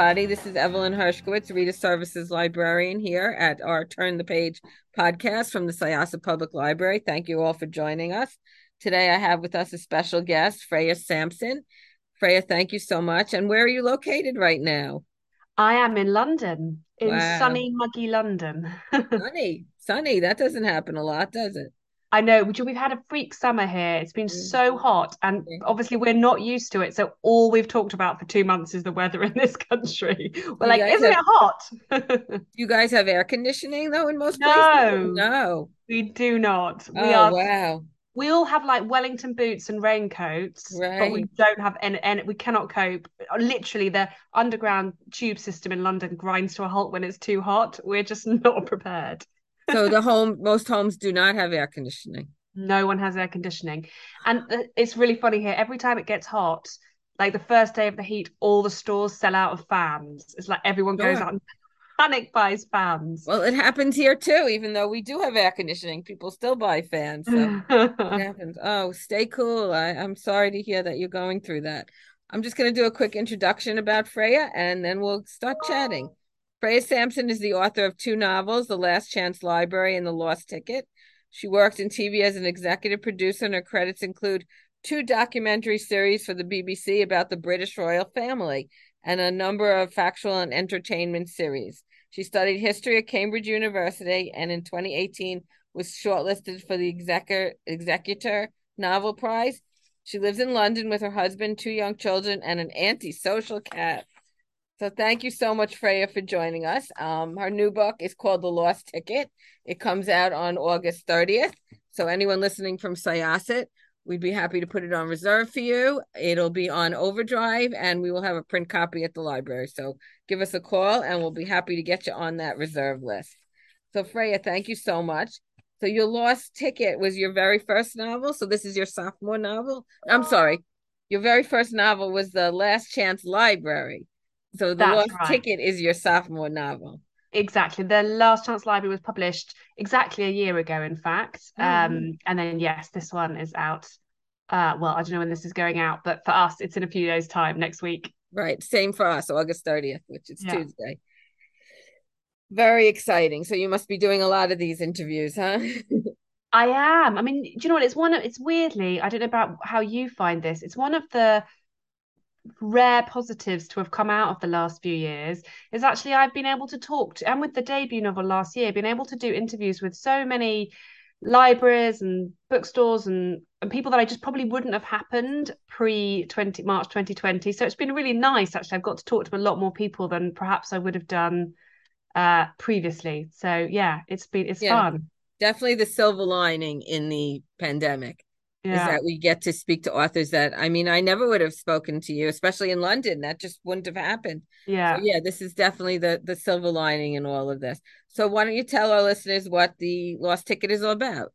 Everybody. This is Evelyn Hershkowitz, Reader Services Librarian here at our Turn the Page podcast from the Syosset Public Library. Thank you all for joining us. Today, I have with us a special guest, Freya Sampson. Freya, thank you so much. And where are you located right now? I am in London, in Wow. sunny, muggy London. Sunny, sunny. That doesn't happen a lot, does it? I know, we- we've had a freak summer here. It's been Mm. so hot, and obviously we're not used to it. So all we've talked about for two months is the weather in this country. We're like, isn't have- it hot? You guys have air conditioning though in most No. places? No. No. We do not. We oh are. wow. We all have like Wellington boots and raincoats, but we don't have any, and We cannot cope. Literally, the underground tube system in London grinds to a halt when it's too hot. We're just not prepared. So the home, most homes do not have air conditioning. No one has air conditioning. And uh, it's really funny here. Every time it gets hot, like the first day of the heat, all the stores sell out of fans. It's like everyone goes Sure. out and panic buys fans. Well, it happens here too. Even though we do have air conditioning, people still buy fans. So it happens. Oh, stay cool. I, I'm sorry to hear that you're going through that. I'm just going to do a quick introduction about Freya and then we'll start chatting. Freya Sampson is the author of two novels, The Last Chance Library and The Lost Ticket. She worked in TV as an executive producer, and her credits include two documentary series for the BBC about the British royal family and a number of factual and entertainment series. She studied history at Cambridge University and in 2018 was shortlisted for the Exeter, Exeter Novel Prize. She lives in London with her husband, two young children, and an antisocial cat. So thank you so much, Freya, for joining us. Um, her new book is called The Lost Ticket. It comes out on August 30th. So anyone listening from Syosset, we'd be happy to put it on reserve for you. It'll be on overdrive and we will have a print copy at the library. So give us a call and we'll be happy to get you on that reserve list. So Freya, thank you so much. So your Lost Ticket was your very first novel. So this is your sophomore novel. I'm sorry. Your very first novel was The Last Chance Library. So The That's Lost right. Ticket is your sophomore novel. Exactly. The Last Chance Library was published exactly a year ago, in fact. Oh, Um, and then yes, this one is out. Uh, well, I don't know when this is going out, but for us, it's in a few days' time, next week. Right. Same for us, August 30th, which is Yeah. Tuesday. Very exciting. So you must be doing a lot of these interviews, huh? I am. I mean, do you know what? It's one of, it's weirdly, I don't know about how you find this. It's one of the rare positives to have come out of the last few years is actually I've been able to talk to, and with the debut novel last year, been able to do interviews with so many libraries and bookstores and, and people that I just probably wouldn't have happened pre 20 March 2020. So it's been really nice actually. I've got to talk to a lot more people than perhaps I would have done uh previously. So yeah, it's been it's Yeah. fun. Definitely the silver lining in the pandemic is that we get to speak to authors that, I mean, I never would have spoken to you, especially in London. That just wouldn't have happened. Yeah. So yeah, this is definitely the the silver lining in all of this. So why don't you tell our listeners what the Lost Ticket is all about?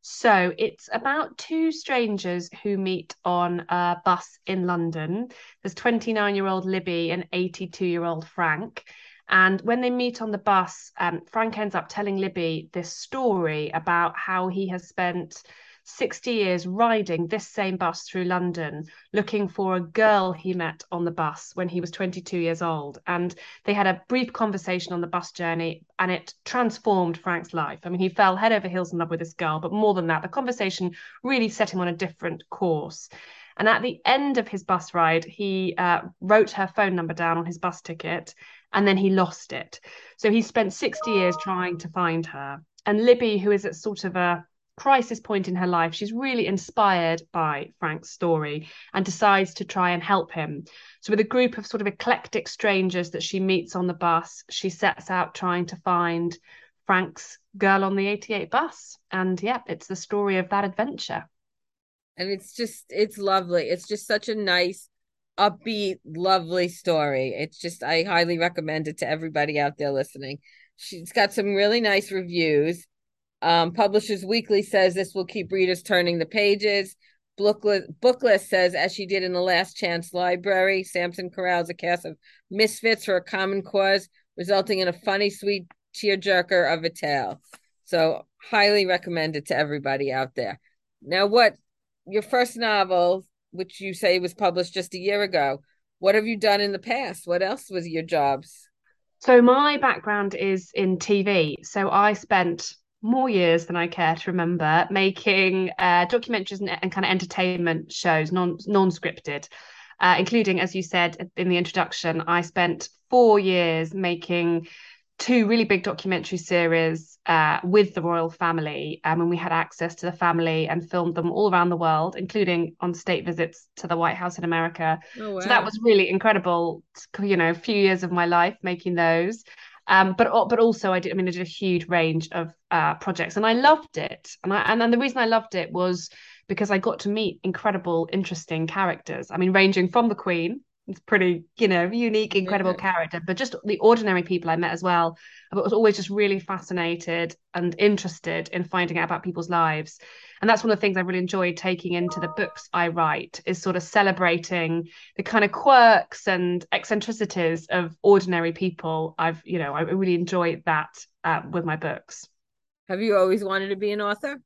So it's about two strangers who meet on a bus in London. There's 29 year old Libby and 82 year old Frank. And when they meet on the bus, um, Frank ends up telling Libby this story about how he has spent 60 years riding this same bus through London looking for a girl he met on the bus when he was 22 years old. And they had a brief conversation on the bus journey and it transformed Frank's life. I mean, he fell head over heels in love with this girl, but more than that, the conversation really set him on a different course. And at the end of his bus ride, he uh, wrote her phone number down on his bus ticket and then he lost it. So he spent 60 years trying to find her. And Libby, who is at sort of a crisis point in her life, she's really inspired by Frank's story and decides to try and help him. So, with a group of sort of eclectic strangers that she meets on the bus, she sets out trying to find Frank's girl on the 88 bus. And yeah, it's the story of that adventure. And it's just it's lovely. It's just such a nice upbeat, lovely story. It's just I highly recommend it to everybody out there listening. She's got some really nice reviews. Um, Publishers Weekly says this will keep readers turning the pages. Booklet, Booklist says, as she did in the Last Chance Library, Sampson corrals a cast of misfits for a common cause, resulting in a funny, sweet tearjerker of a tale. So, highly recommended to everybody out there. Now, what your first novel, which you say was published just a year ago, what have you done in the past? What else was your jobs? So, my background is in TV. So, I spent more years than I care to remember, making uh, documentaries and, and, kind of entertainment shows, non non scripted, uh, including, as you said in the introduction, I spent four years making two really big documentary series uh, with the royal family um, and we had access to the family and filmed them all around the world including on state visits to the white house in america oh, wow. so that was really incredible you know a few years of my life making those um, but but also I did. I mean, I did a huge range of uh, projects, and I loved it. And I and then the reason I loved it was because I got to meet incredible, interesting characters. I mean, ranging from the Queen, it's pretty, you know, unique, incredible yeah. character, but just the ordinary people I met as well. I was always just really fascinated and interested in finding out about people's lives and that's one of the things I really enjoy taking into the books I write is sort of celebrating the kind of quirks and eccentricities of ordinary people. I've, you know, I really enjoy that uh, with my books. Have you always wanted to be an author?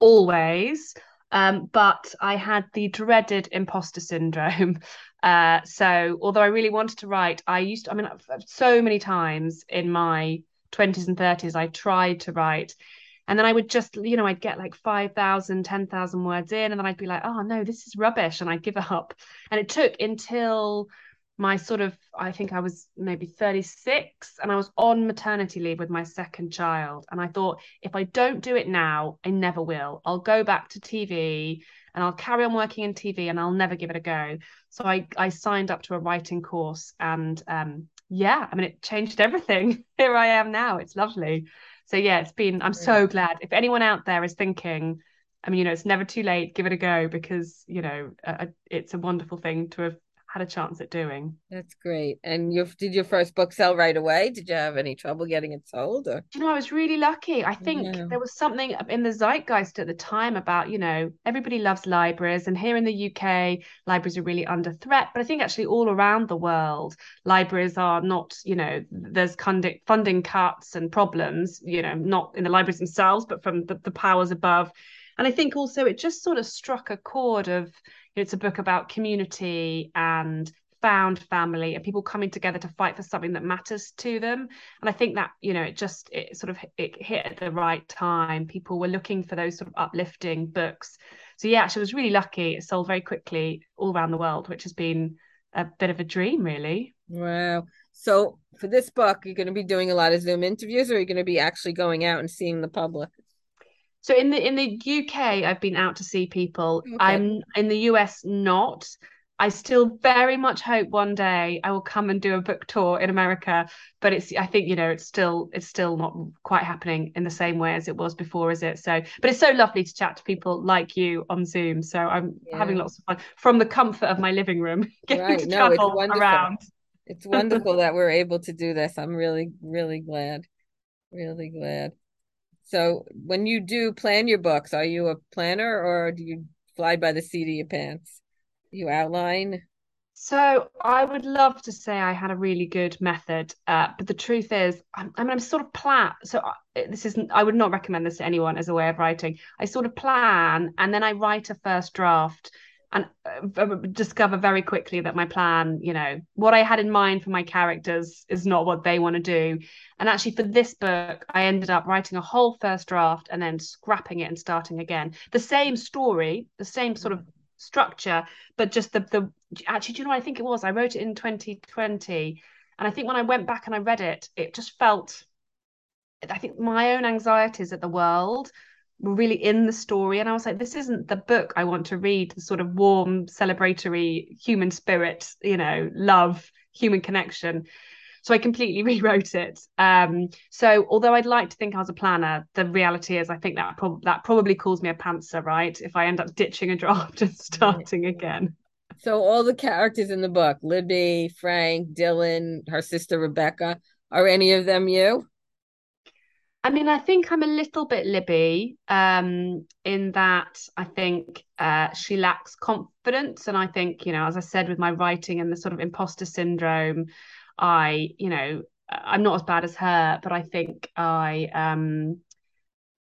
Always. Um, but I had the dreaded imposter syndrome. Uh, so although I really wanted to write, I used to, I mean, so many times in my 20s and 30s, I tried to write and then I would just, you know, I'd get like 5,000, 10,000 words in, and then I'd be like, oh no, this is rubbish. And I'd give up. And it took until my sort of, I think I was maybe 36 and I was on maternity leave with my second child. And I thought, if I don't do it now, I never will. I'll go back to TV and I'll carry on working in TV and I'll never give it a go. So I, I signed up to a writing course and um, yeah, I mean, it changed everything. Here I am now. It's lovely. So yeah, it's been. I'm so glad. If anyone out there is thinking, I mean, you know, it's never too late. Give it a go because you know uh, it's a wonderful thing to have had a chance at doing. That's great. And you did your first book sell right away? Did you have any trouble getting it sold? Or? You know, I was really lucky. I oh, think yeah. there was something in the zeitgeist at the time about, you know, everybody loves libraries. And here in the UK, libraries are really under threat. But I think actually all around the world, libraries are not, you know, there's funding cuts and problems, you know, not in the libraries themselves, but from the, the powers above. And I think also it just sort of struck a chord of, it's a book about community and found family and people coming together to fight for something that matters to them. And i think that you know it just it sort of it hit at the right time. People were looking for those sort of uplifting books. So yeah I was really lucky. It sold very quickly all around the world which has been a bit of a dream really. Wow. So for this book you're going to be doing a lot of zoom interviews or are you going to be actually going out and seeing the public so in the in the UK, I've been out to see people. Okay. I'm in the US not. I still very much hope one day I will come and do a book tour in America, but it's I think you know it's still it's still not quite happening in the same way as it was before, is it? So, but it's so lovely to chat to people like you on Zoom. So I'm yeah. having lots of fun from the comfort of my living room, getting right. to no, travel it's around. It's wonderful that we're able to do this. I'm really really glad, really glad. So when you do plan your books, are you a planner or do you fly by the seat of your pants? You outline? So I would love to say I had a really good method, uh, but the truth is, I'm, I mean, I'm sort of plan. So I, this isn't. I would not recommend this to anyone as a way of writing. I sort of plan, and then I write a first draft, and uh, discover very quickly that my plan, you know, what I had in mind for my characters is not what they want to do. And actually, for this book, I ended up writing a whole first draft and then scrapping it and starting again. The same story, the same sort of structure, but just the the actually, do you know what I think it was? I wrote it in 2020, and I think when I went back and I read it, it just felt. I think my own anxieties at the world were really in the story. And I was like, this isn't the book I want to read, the sort of warm, celebratory human spirit, you know, love, human connection. So I completely rewrote it. Um, so although I'd like to think I was a planner, the reality is I think that prob- that probably calls me a pantser, right? If I end up ditching a draft and starting again. So all the characters in the book, Libby, Frank, Dylan, her sister Rebecca, are any of them you? I mean, I think I'm a little bit Libby um, in that I think uh, she lacks confidence. And I think, you know, as I said, with my writing and the sort of imposter syndrome, I, you know, I'm not as bad as her, but I think I, um,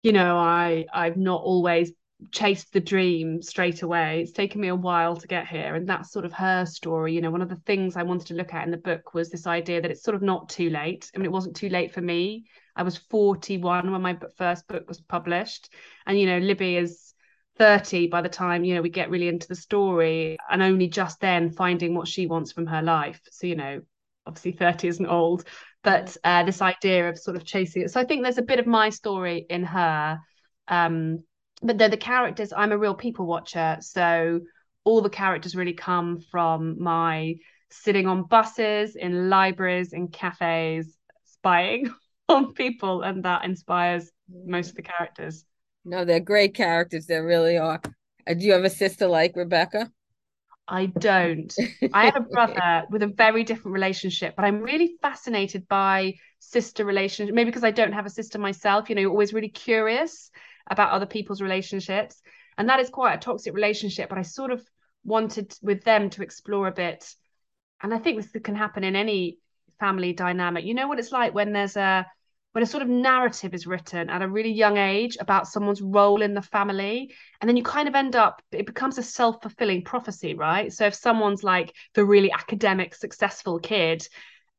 you know, I I've not always chased the dream straight away. It's taken me a while to get here. And that's sort of her story. You know, one of the things I wanted to look at in the book was this idea that it's sort of not too late. I mean, it wasn't too late for me. I was 41 when my first book was published. And, you know, Libby is 30 by the time, you know, we get really into the story and only just then finding what she wants from her life. So, you know, obviously 30 isn't old, but uh, this idea of sort of chasing it. So I think there's a bit of my story in her. Um, but the, the characters, I'm a real people watcher. So all the characters really come from my sitting on buses, in libraries, in cafes, spying on people. And that inspires most of the characters. No, they're great characters. They really are. Uh, do you have a sister like Rebecca? I don't. I have a brother with a very different relationship, but I'm really fascinated by sister relationships. Maybe because I don't have a sister myself. You know, you're always really curious about other people's relationships. And that is quite a toxic relationship. But I sort of wanted with them to explore a bit. And I think this can happen in any family dynamic. You know what it's like when there's a when a sort of narrative is written at a really young age about someone's role in the family and then you kind of end up it becomes a self-fulfilling prophecy right so if someone's like the really academic successful kid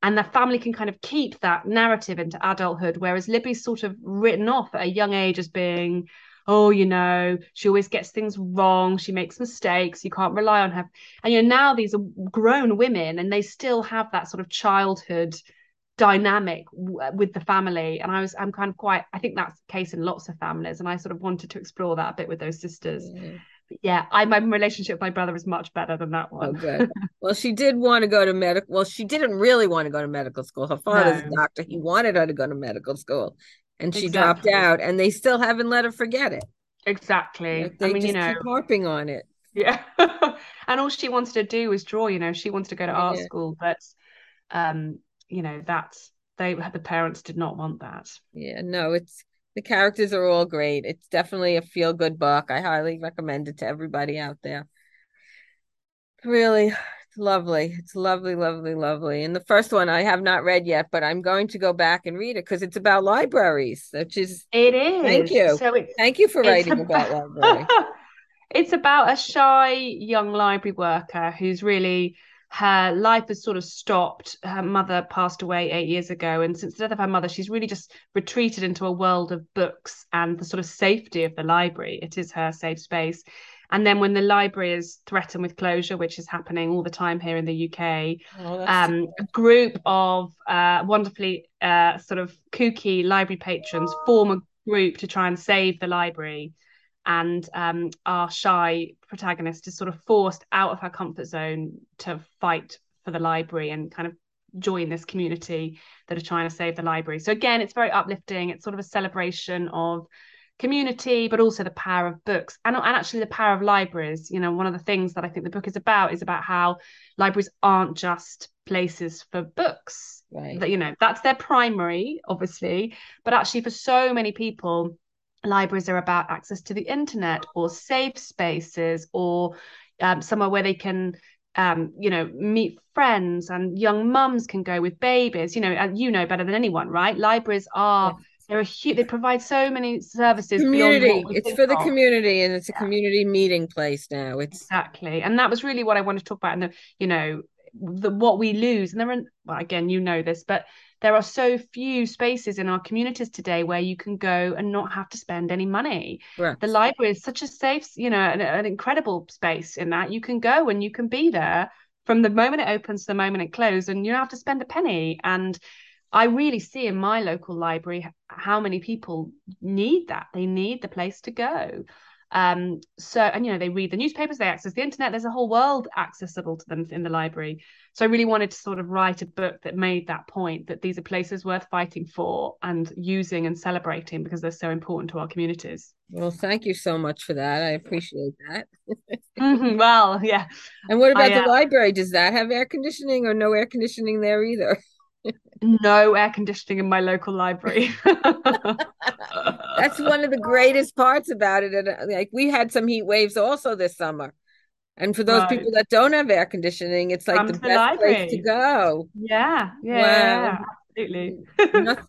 and the family can kind of keep that narrative into adulthood whereas libby's sort of written off at a young age as being oh you know she always gets things wrong she makes mistakes you can't rely on her. And you know now these are grown women and they still have that sort of childhood dynamic with the family. And i was i'm kind of quite i think that's the case in lots of families and i sort of wanted to explore that a bit with those sisters. Mm-hmm yeah, I my relationship with my brother is much better than that one. Oh, good. well, she did want to go to medical. Well, she didn't really want to go to medical school. Her father's no. a doctor. He wanted her to go to medical school, and she exactly. dropped out. And they still haven't let her forget it. Exactly. Like they I mean, you know, harping on it. Yeah, and all she wanted to do was draw. You know, she wanted to go to art yeah. school, but um, you know, that's they the parents did not want that. Yeah, no, it's the characters are all great. It's definitely a feel good book. I highly recommend it to everybody out there. Really, it's lovely. It's lovely, lovely, lovely. And the first one I have not read yet, but I'm going to go back and read it because it's about libraries, which is it is. Thank you. So thank you for writing about, about libraries. it's about a shy young library worker who's really her life has sort of stopped. Her mother passed away eight years ago, and since the death of her mother, she's really just retreated into a world of books and the sort of safety of the library. It is her safe space. And then when the library is threatened with closure, which is happening all the time here in the UK, oh, um, a group of uh, wonderfully uh, sort of kooky library patrons form a group to try and save the library and um, our shy protagonist is sort of forced out of her comfort zone to fight for the library and kind of join this community that are trying to save the library. So again, it's very uplifting. It's sort of a celebration of community, but also the power of books and, and actually the power of libraries. You know, one of the things that I think the book is about is about how libraries aren't just places for books. Right. That you know, that's their primary, obviously, but actually for so many people, libraries are about access to the internet or safe spaces or um, somewhere where they can um, you know meet friends and young mums can go with babies you know and you know better than anyone right? Libraries are they're a huge they provide so many services community. it's for the of. community and it's a yeah. community meeting place now. It's exactly. And that was really what i wanted to talk about and the you know the what we lose and there are well again you know this but there are so few spaces in our communities today where you can go and not have to spend any money. Right. The library is such a safe, you know, an, an incredible space in that you can go and you can be there from the moment it opens to the moment it closes, and you don't have to spend a penny. And I really see in my local library how many people need that. They need the place to go. Um, so, and you know, they read the newspapers, they access the internet. There's a whole world accessible to them in the library. So, I really wanted to sort of write a book that made that point that these are places worth fighting for and using and celebrating because they're so important to our communities. Well, thank you so much for that. I appreciate that. mm-hmm, well, yeah. And what about I, uh, the library? Does that have air conditioning or no air conditioning there either? No air conditioning in my local library. That's one of the greatest parts about it. And uh, like we had some heat waves also this summer. And for those right. people that don't have air conditioning, it's like Come the best place to go. Yeah, yeah, wow. Absolutely. not,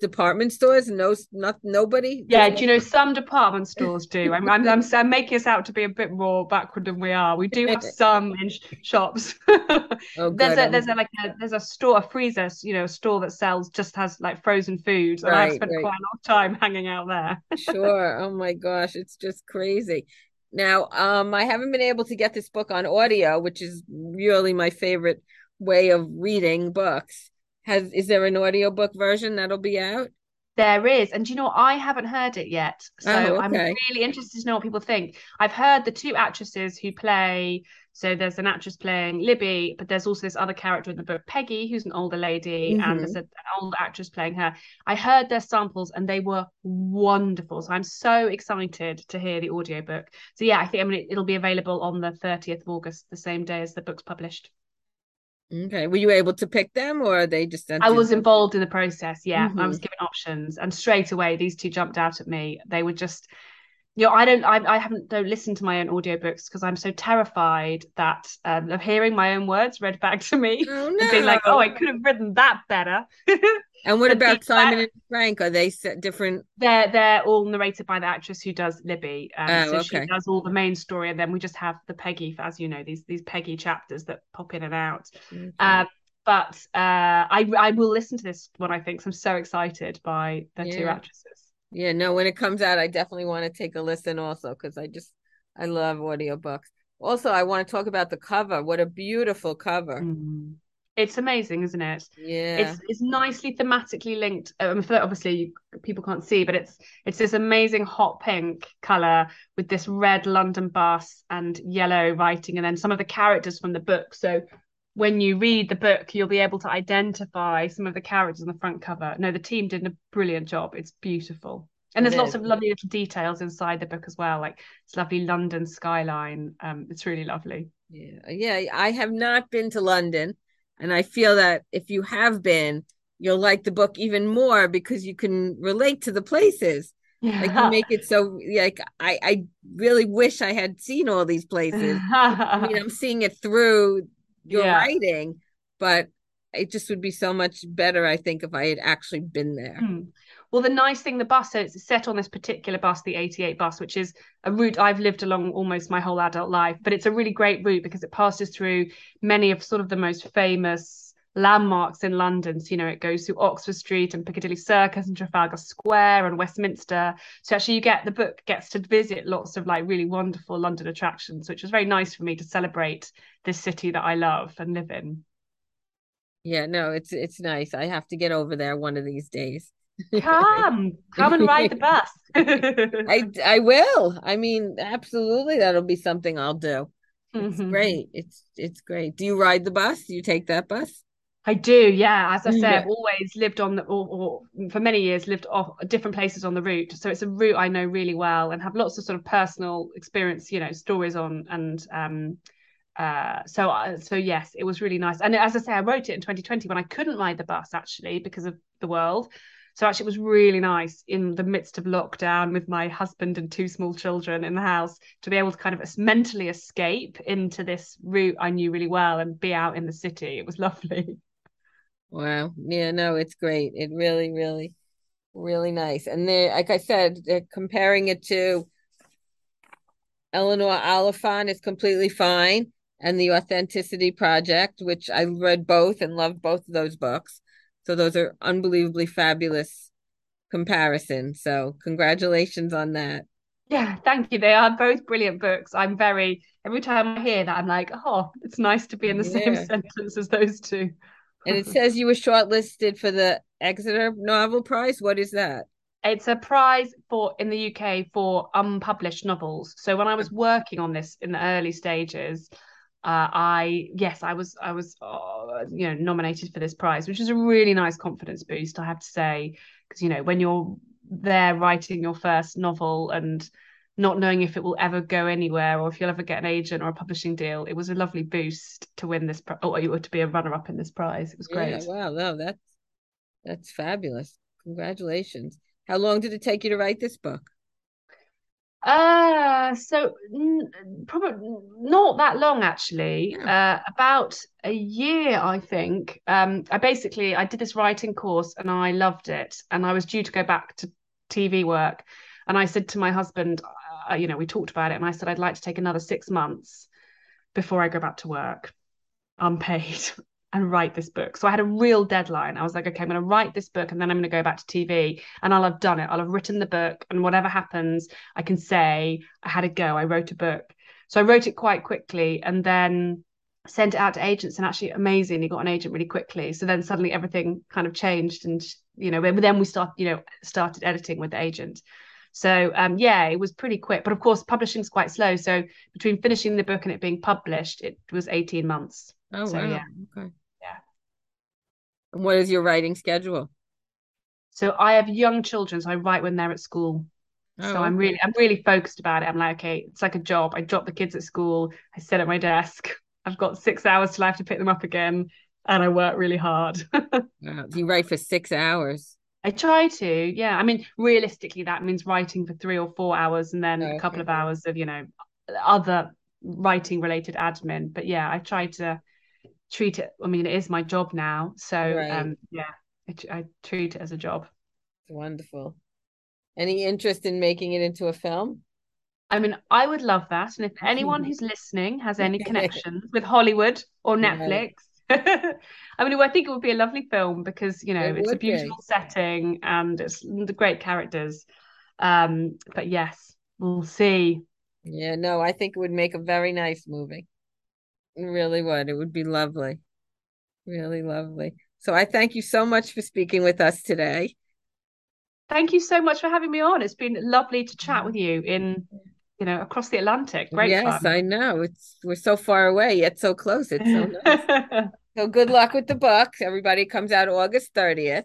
department stores, no, not nobody. Yeah, do you know some department stores do? I'm, I'm, I'm, I'm, making us out to be a bit more backward than we are. We do have some in sh- shops. oh, there's a there's a like a there's a store, a freezer, you know, a store that sells just has like frozen foods, and right, I've spent right. quite a lot of time hanging out there. sure. Oh my gosh, it's just crazy. Now, um, I haven't been able to get this book on audio, which is really my favorite way of reading books. Has is there an audiobook version that'll be out? There is, and you know I haven't heard it yet, so oh, okay. I'm really interested to know what people think. I've heard the two actresses who play so there's an actress playing Libby, but there's also this other character in the book, Peggy, who's an older lady, mm-hmm. and there's mm-hmm. an older actress playing her. I heard their samples and they were wonderful. So I'm so excited to hear the audiobook. So yeah, I think I mean it'll be available on the 30th of August, the same day as the book's published. Okay. Were you able to pick them or are they just I was involved in the process, yeah. Mm-hmm. I was given options and straight away these two jumped out at me. They were just you know, I don't, I, I haven't don't listen to my own audiobooks because I'm so terrified that um, of hearing my own words read back to me oh, no. and being like, oh, I could have written that better. and what about Simon and Frank? Are they set different? They're they're all narrated by the actress who does Libby. Um, oh, so okay. she does all the main story, and then we just have the Peggy, as you know, these these Peggy chapters that pop in and out. Okay. Um, but uh, I I will listen to this one. I think so I'm so excited by the yeah. two actresses. Yeah, no, when it comes out, I definitely want to take a listen also because I just I love audiobooks. Also, I want to talk about the cover. What a beautiful cover. Mm. It's amazing, isn't it? Yeah. It's it's nicely thematically linked. Um, obviously you, people can't see, but it's it's this amazing hot pink color with this red London bus and yellow writing, and then some of the characters from the book. So when you read the book, you'll be able to identify some of the characters on the front cover. No, the team did a brilliant job. It's beautiful. And there's lots of lovely little details inside the book as well, like it's lovely London skyline. Um, it's really lovely. Yeah, yeah. I have not been to London, and I feel that if you have been, you'll like the book even more because you can relate to the places. Yeah. Like you make it so like I I really wish I had seen all these places. I mean, I'm seeing it through your yeah. writing, but it just would be so much better, I think, if I had actually been there. Hmm. Well, the nice thing, the bus, so it's set on this particular bus, the 88 bus, which is a route I've lived along almost my whole adult life. But it's a really great route because it passes through many of sort of the most famous landmarks in London. So, you know, it goes through Oxford Street and Piccadilly Circus and Trafalgar Square and Westminster. So actually you get the book gets to visit lots of like really wonderful London attractions, which was very nice for me to celebrate this city that I love and live in. Yeah, no, it's it's nice. I have to get over there one of these days. Come, come and ride the bus. I I will. I mean, absolutely, that'll be something I'll do. It's mm-hmm. great. It's it's great. Do you ride the bus? Do you take that bus? I do, yeah. As I said, yeah. Always lived on the, or, or, for many years lived off different places on the route. So it's a route I know really well and have lots of sort of personal experience, you know, stories on. And um, uh, so, uh, so yes, it was really nice. And as I say, I wrote it in 2020 when I couldn't ride the bus actually because of the world. So actually, it was really nice in the midst of lockdown with my husband and two small children in the house to be able to kind of mentally escape into this route I knew really well and be out in the city. It was lovely. Wow. Yeah, no, it's great. It really, really, really nice. And they like I said, they're comparing it to Eleanor Oliphant is completely fine. And the Authenticity Project, which I read both and loved both of those books. So those are unbelievably fabulous comparisons. So congratulations on that. Yeah, thank you. They are both brilliant books. I'm very every time I hear that, I'm like, oh, it's nice to be in the yeah. same sentence as those two and it says you were shortlisted for the Exeter Novel Prize. What is that? It's a prize for in the UK for unpublished novels. So when I was working on this in the early stages, uh, I yes, I was I was uh, you know nominated for this prize, which is a really nice confidence boost, I have to say, because you know when you're there writing your first novel and not knowing if it will ever go anywhere or if you'll ever get an agent or a publishing deal. It was a lovely boost to win this, or to be a runner up in this prize. It was great. Yeah, wow, no, that's That's fabulous. Congratulations. How long did it take you to write this book? Uh, so n- probably not that long actually. Uh, about a year, I think. Um, I basically I did this writing course and I loved it, and I was due to go back to TV work, and I said to my husband, uh, you know, we talked about it, and I said I'd like to take another six months before I go back to work, unpaid. and write this book. So I had a real deadline. I was like, okay, I'm going to write this book and then I'm going to go back to TV and I'll have done it. I'll have written the book and whatever happens, I can say I had a go. I wrote a book. So I wrote it quite quickly and then sent it out to agents and actually amazing. He got an agent really quickly. So then suddenly everything kind of changed and you know, then we start, you know, started editing with the agent. So um, yeah, it was pretty quick. But of course, publishing's quite slow. So between finishing the book and it being published, it was 18 months. Oh so, wow. Yeah. Okay. Yeah. And what is your writing schedule? So I have young children, so I write when they're at school. Oh, so I'm okay. really I'm really focused about it. I'm like, okay, it's like a job. I drop the kids at school, I sit at my desk. I've got six hours till I have to pick them up again, and I work really hard. wow. You write for six hours. I try to, yeah. I mean, realistically, that means writing for three or four hours, and then okay. a couple of hours of, you know, other writing related admin. But yeah, I try to treat it i mean it is my job now so right. um yeah I, I, treat it as a job. It's wonderful. Any interest in making it into a film? I mean i would love that and if anyone who's listening has any connections with hollywood or netflix i mean i think it would be a lovely film because you know it it's a beautiful be. setting and it's the great characters. Um but yes we'll see. Yeah no i think it would make a very nice movie really would. It would be lovely. Really lovely. So I thank you so much for speaking with us today. Thank you so much for having me on. It's been lovely to chat with you in you know across the Atlantic. Great. Yes, fun. I know. It's we're so far away yet so close. It's so nice. so good luck with the book. Everybody comes out August 30th.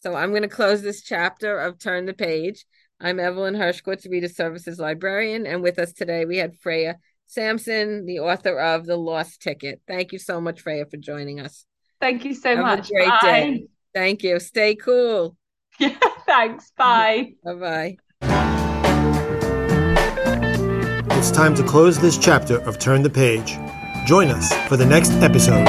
So I'm going to close this chapter of Turn the Page. I'm Evelyn Hershkowitz, Reader Services Librarian, and with us today we had Freya Sampson, the author of The Lost Ticket. Thank you so much, Freya, for joining us. Thank you so Have much. A great Bye. day. Thank you. Stay cool. Yeah, thanks. Bye. bye bye. It's time to close this chapter of Turn the Page. Join us for the next episode.